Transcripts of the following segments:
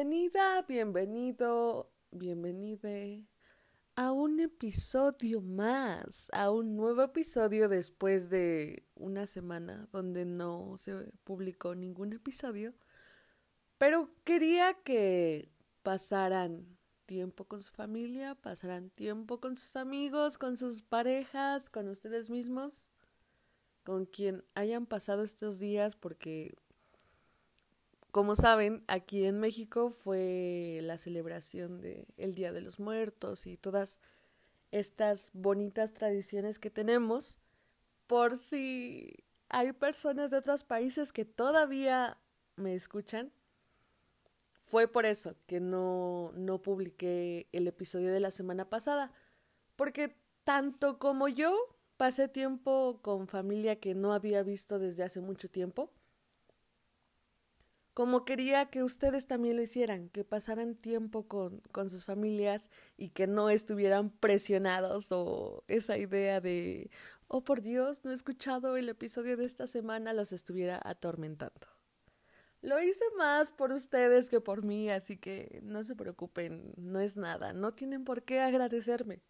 Bienvenida, bienvenido, bienvenide a un episodio más, a un nuevo episodio después de una semana donde no se publicó ningún episodio. Pero quería que pasaran tiempo con su familia, pasaran tiempo con sus amigos, con sus parejas, con ustedes mismos, con quien hayan pasado estos días porque como saben, aquí en México fue la celebración del el Día de los Muertos y todas estas bonitas tradiciones que tenemos. Por si hay personas de otros países que todavía me escuchan, fue por eso que no, no publiqué el episodio de la semana pasada. Porque tanto como yo pasé tiempo con familia que no había visto desde hace mucho tiempo, como quería que ustedes también lo hicieran, que pasaran tiempo con, con sus familias y que no estuvieran presionados o esa idea de, oh por Dios, no he escuchado el episodio de esta semana, los estuviera atormentando. Lo hice más por ustedes que por mí, así que no se preocupen, no es nada, no tienen por qué agradecerme.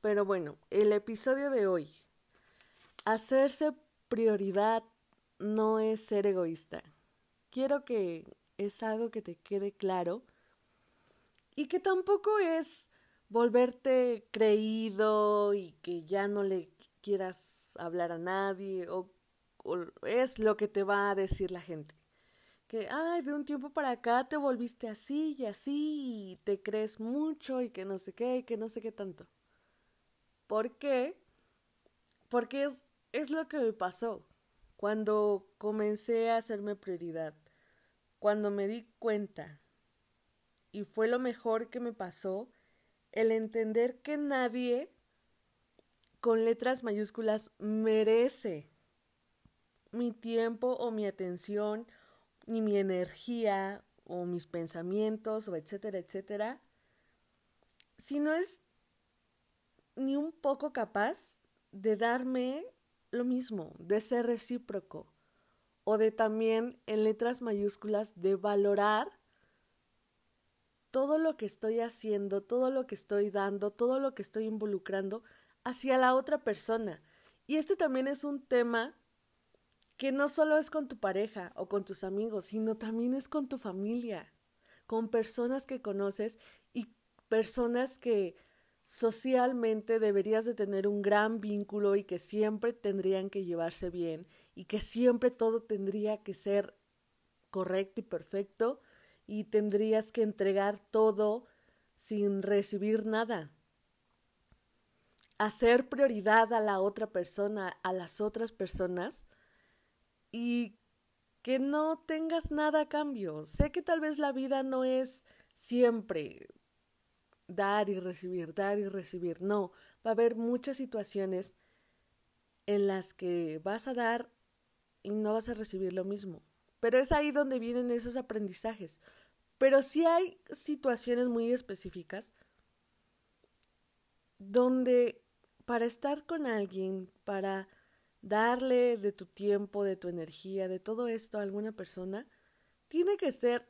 Pero bueno, el episodio de hoy. Hacerse prioridad no es ser egoísta. Quiero que es algo que te quede claro y que tampoco es volverte creído y que ya no le quieras hablar a nadie o, es lo que te va a decir la gente. Que, ay, de un tiempo para acá te volviste así y así y te crees mucho y que no sé qué y que no sé qué tanto. ¿Por qué? Porque es, es lo que me pasó cuando comencé a hacerme prioridad, cuando me di cuenta, y fue lo mejor que me pasó, el entender que nadie con letras mayúsculas merece mi tiempo o mi atención, ni mi energía o mis pensamientos o etcétera, etcétera, si no es ni un poco capaz de darme lo mismo, de ser recíproco o de también en letras mayúsculas de valorar todo lo que estoy haciendo, todo lo que estoy dando, todo lo que estoy involucrando hacia la otra persona. Y este también es un tema que no solo es con tu pareja o con tus amigos, sino también es con tu familia, con personas que conoces y personas que socialmente deberías de tener un gran vínculo y que siempre tendrían que llevarse bien y que siempre todo tendría que ser correcto y perfecto y tendrías que entregar todo sin recibir nada. Hacer prioridad a la otra persona, a las otras personas y que no tengas nada a cambio. Sé que tal vez la vida no es siempre dar y recibir, dar y recibir. No, va a haber muchas situaciones en las que vas a dar y no vas a recibir lo mismo. Pero es ahí donde vienen esos aprendizajes. Pero sí hay situaciones muy específicas donde para estar con alguien, para darle de tu tiempo, de tu energía, de todo esto a alguna persona, tiene que ser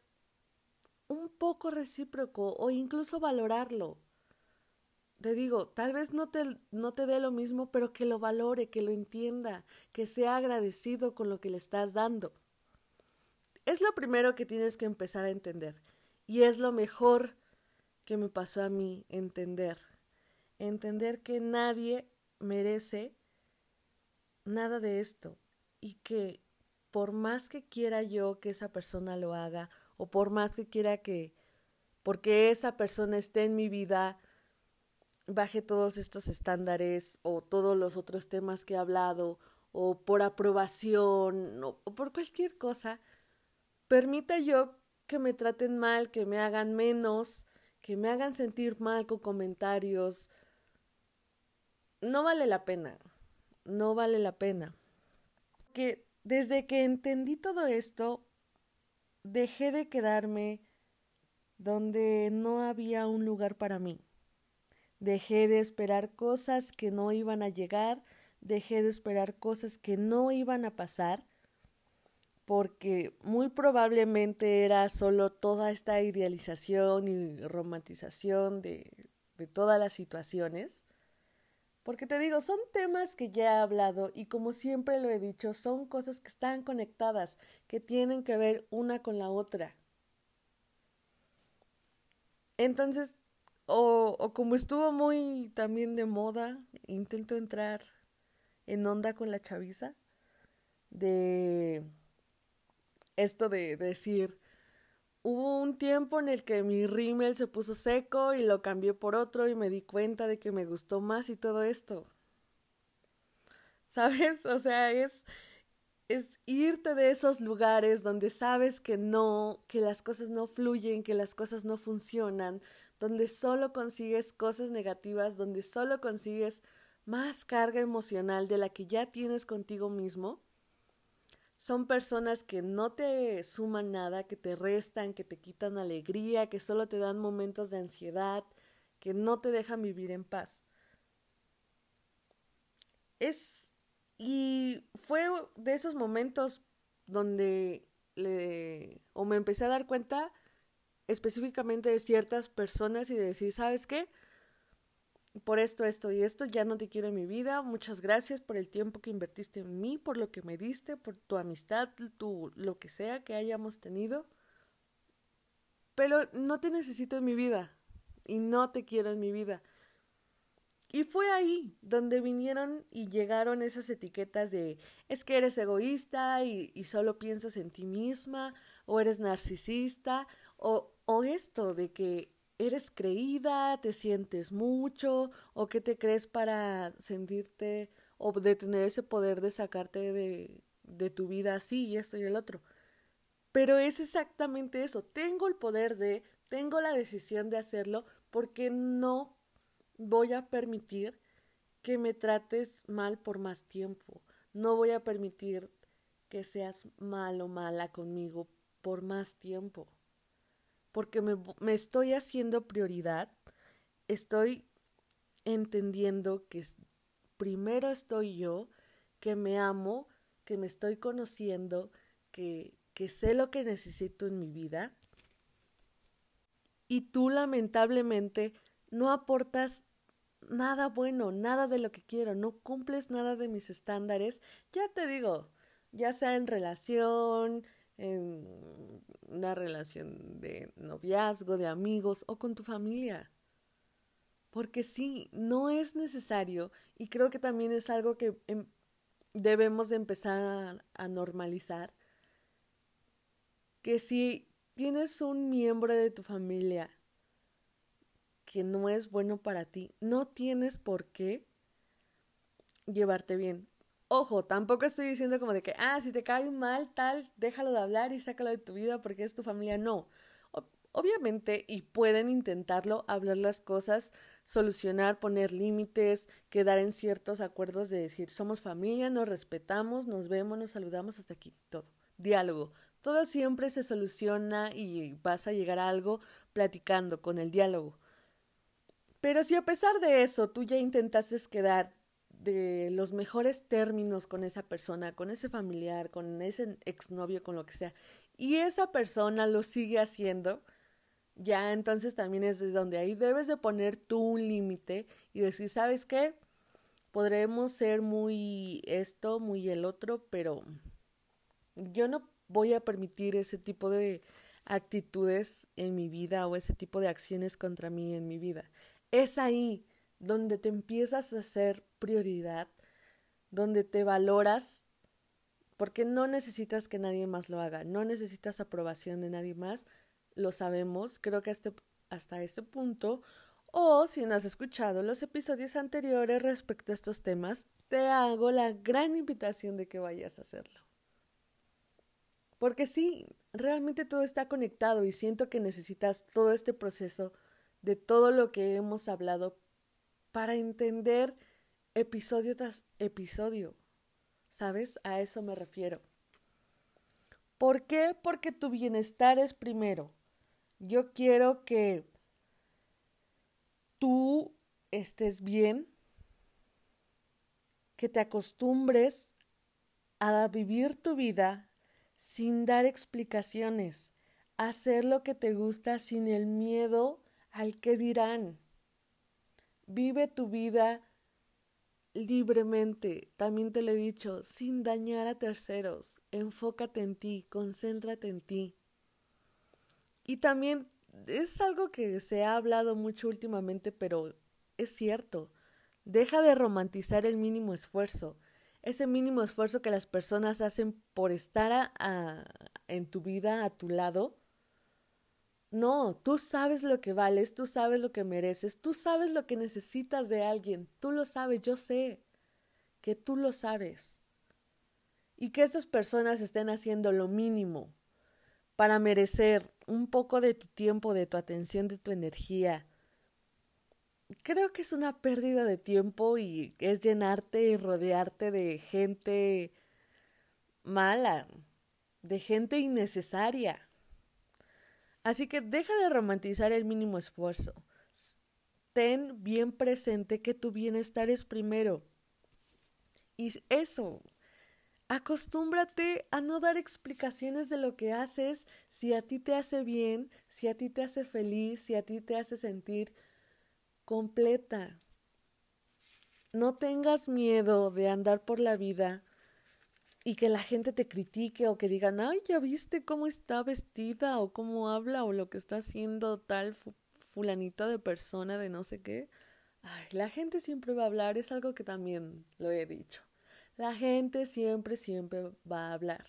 un poco recíproco o incluso valorarlo. Te digo, tal vez no te, no te dé lo mismo, pero que lo valore, que lo entienda, que sea agradecido con lo que le estás dando. Es lo primero que tienes que empezar a entender. Y es lo mejor que me pasó a mí entender. Entender que nadie merece nada de esto y que por más que quiera yo que esa persona lo haga o por más que quiera que, porque esa persona esté en mi vida, baje todos estos estándares o todos los otros temas que he hablado, o por aprobación, o, por cualquier cosa, permita yo que me traten mal, que me hagan menos, que me hagan sentir mal con comentarios. No vale la pena, no vale la pena. Que desde que entendí todo esto, dejé de quedarme donde no había un lugar para mí. Dejé de esperar cosas que no iban a llegar, dejé de esperar cosas que no iban a pasar, porque muy probablemente era solo toda esta idealización y romantización de, de todas las situaciones. Porque te digo, son temas que ya he hablado y como siempre lo he dicho, son cosas que están conectadas, que tienen que ver una con la otra. Entonces, o, o como estuvo muy también de moda, intento entrar en onda con la chaviza, de esto de decir, hubo un tiempo en el que mi rímel se puso seco y lo cambié por otro y me di cuenta de que me gustó más y todo esto. ¿Sabes? O sea, es es irte de esos lugares donde sabes que no, que las cosas no fluyen, que las cosas no funcionan, donde solo consigues cosas negativas, donde solo consigues más carga emocional de la que ya tienes contigo mismo. Son personas que no te suman nada, que te restan, que te quitan alegría, que solo te dan momentos de ansiedad, que no te dejan vivir en paz. Es y fue de esos momentos donde le o me empecé a dar cuenta específicamente de ciertas personas y de decir, ¿sabes qué? Por esto, esto y esto ya no te quiero en mi vida. Muchas gracias por el tiempo que invertiste en mí, por lo que me diste, por tu amistad, tu lo que sea que hayamos tenido. Pero no te necesito en mi vida y no te quiero en mi vida. Y fue ahí donde vinieron y llegaron esas etiquetas de es que eres egoísta y, y solo piensas en ti misma, o eres narcisista, o, o esto de que eres creída, te sientes mucho, o que te crees para sentirte o de tener ese poder de sacarte de, de tu vida así y esto y el otro. Pero es exactamente eso, tengo el poder de, tengo la decisión de hacerlo porque no voy a permitir que me trates mal por más tiempo. No voy a permitir que seas mal o mala conmigo por más tiempo. Porque me, me estoy haciendo prioridad. Estoy entendiendo que primero estoy yo, que me amo, que me estoy conociendo, que, que sé lo que necesito en mi vida. Y tú lamentablemente no aportas nada bueno, nada de lo que quiero, no cumples nada de mis estándares, ya te digo, ya sea en relación, en una relación de noviazgo, de amigos o con tu familia. Porque sí, no es necesario y creo que también es algo que em, debemos de empezar a normalizar, que si tienes un miembro de tu familia que no es bueno para ti, no tienes por qué llevarte bien. Ojo, tampoco estoy diciendo como de que, ah, si te cae mal, tal, déjalo de hablar y sácalo de tu vida porque es tu familia. No. obviamente, y pueden intentarlo, hablar las cosas, solucionar, poner límites, quedar en ciertos acuerdos de decir, somos familia, nos respetamos, nos vemos, nos saludamos hasta aquí, todo. Diálogo. Todo siempre se soluciona y vas a llegar a algo platicando con el diálogo. Pero si a pesar de eso tú ya intentaste quedar de los mejores términos con esa persona, con ese familiar, con ese exnovio, con lo que sea, y esa persona lo sigue haciendo, ya entonces también es de donde ahí debes de poner tú un límite y decir, ¿sabes qué? Podremos ser muy esto, muy el otro, pero yo no voy a permitir ese tipo de actitudes en mi vida o ese tipo de acciones contra mí en mi vida. Es ahí donde te empiezas a hacer prioridad, donde te valoras, porque no necesitas que nadie más lo haga, no necesitas aprobación de nadie más, lo sabemos, creo que hasta, hasta este punto, o si no has escuchado los episodios anteriores respecto a estos temas, te hago la gran invitación de que vayas a hacerlo. Porque sí, realmente todo está conectado y siento que necesitas todo este proceso de todo lo que hemos hablado para entender episodio tras episodio. ¿Sabes? A eso me refiero. ¿Por qué? Porque tu bienestar es primero. Yo quiero que tú estés bien, que te acostumbres a vivir tu vida sin dar explicaciones, hacer lo que te gusta sin el miedo al que dirán. Vive tu vida libremente, también te lo he dicho, sin dañar a terceros. Enfócate en ti, concéntrate en ti. Y también es algo que se ha hablado mucho últimamente, pero es cierto. Deja de romantizar el mínimo esfuerzo ese mínimo esfuerzo que las personas hacen por estar en tu vida, a tu lado. No, tú sabes lo que vales, tú sabes lo que mereces, tú sabes lo que necesitas de alguien, tú lo sabes, yo sé que tú lo sabes. Y que estas personas estén haciendo lo mínimo para merecer un poco de tu tiempo, de tu atención, de tu energía, creo que es una pérdida de tiempo y es llenarte y rodearte de gente mala, de gente innecesaria. Así que deja de romantizar el mínimo esfuerzo. Ten bien presente que tu bienestar es primero. Y eso, acostúmbrate a no dar explicaciones de lo que haces si a ti te hace bien, si a ti te hace feliz, si a ti te hace sentir completa. No tengas miedo de andar por la vida y que la gente te critique o que digan, ay, ya viste cómo está vestida o cómo habla o lo que está haciendo tal fulanita de persona de no sé qué. Ay, la gente siempre va a hablar, es algo que también lo he dicho. La gente siempre, siempre va a hablar.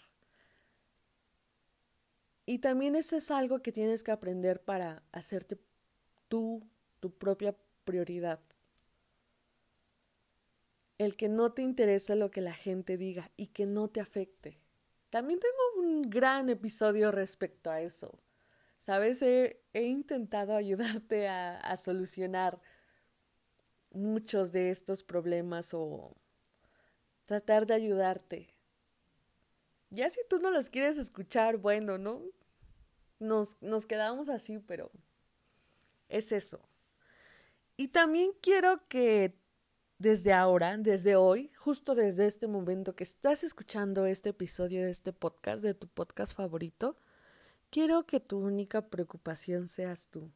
Y también eso es algo que tienes que aprender para hacerte tú, tu propia prioridad. El que no te interese lo que la gente diga y que no te afecte. También tengo un gran episodio respecto a eso. Sabes, he, intentado ayudarte a, a solucionar muchos de estos problemas o tratar de ayudarte. Ya si tú no los quieres escuchar, bueno, ¿no? Nos, nos quedamos así, pero es eso. Y también quiero que desde ahora, desde hoy, justo desde este momento que estás escuchando este episodio de este podcast, de tu podcast favorito, quiero que tu única preocupación seas tú.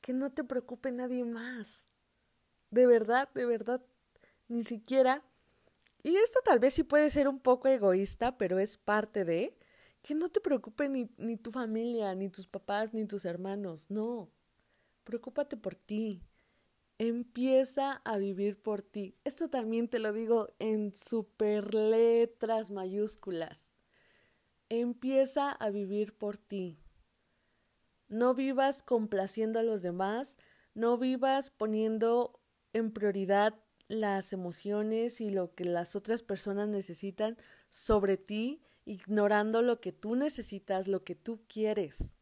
Que no te preocupe nadie más. De verdad, de verdad, ni siquiera. Y esto tal vez sí puede ser un poco egoísta, pero es parte de que no te preocupe ni, ni tu familia, ni tus papás, ni tus hermanos. No. Preocúpate por ti, Empieza a vivir por ti. Esto también te lo digo en super letras mayúsculas. Empieza a vivir por ti. No vivas complaciendo a los demás, no vivas poniendo en prioridad las emociones y lo que las otras personas necesitan sobre ti, ignorando lo que tú necesitas, lo que tú quieres.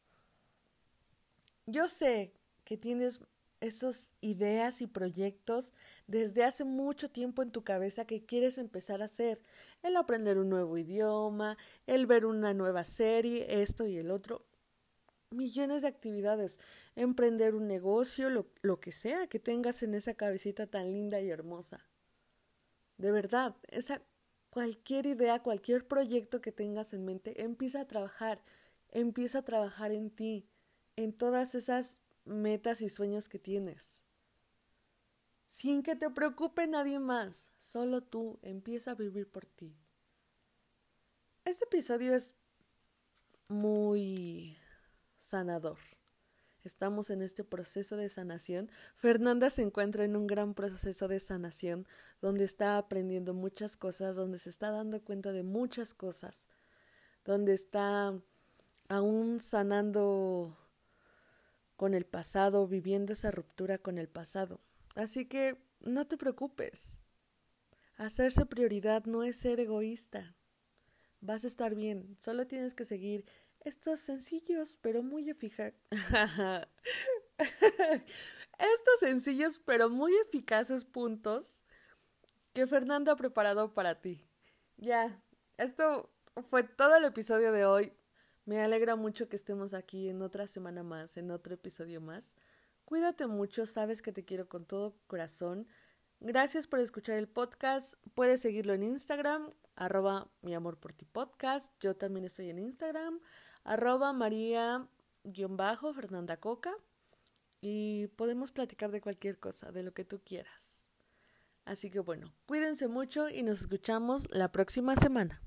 Yo sé que tienes esas ideas y proyectos desde hace mucho tiempo en tu cabeza que quieres empezar a hacer. El aprender un nuevo idioma, el ver una nueva serie, esto y el otro. Millones de actividades. Emprender un negocio, lo, lo que sea que tengas en esa cabecita tan linda y hermosa. De verdad, esa cualquier idea, cualquier proyecto que tengas en mente, empieza a trabajar, empieza a trabajar en ti, en todas esas metas y sueños que tienes. Sin que te preocupe nadie más, solo tú empieza a vivir por ti. Este episodio es muy sanador. Estamos en este proceso de sanación. Fernanda se encuentra en un gran proceso de sanación donde está aprendiendo muchas cosas, donde se está dando cuenta de muchas cosas, donde está aún sanando con el pasado, viviendo esa ruptura con el pasado. Así que no te preocupes. Hacerse prioridad no es ser egoísta. Vas a estar bien, solo tienes que seguir estos sencillos pero muy eficaces. estos sencillos pero muy eficaces puntos que Fernando ha preparado para ti. Ya, esto fue todo el episodio de hoy. Me alegra mucho que estemos aquí en otra semana más, en otro episodio más. Cuídate mucho, sabes que te quiero con todo corazón. Gracias por escuchar el podcast. Puedes seguirlo en Instagram, arroba mi amor por ti podcast. Yo también estoy en Instagram, arroba María-Fernanda Coca. Y podemos platicar de cualquier cosa, de lo que tú quieras. Así que bueno, cuídense mucho y nos escuchamos la próxima semana.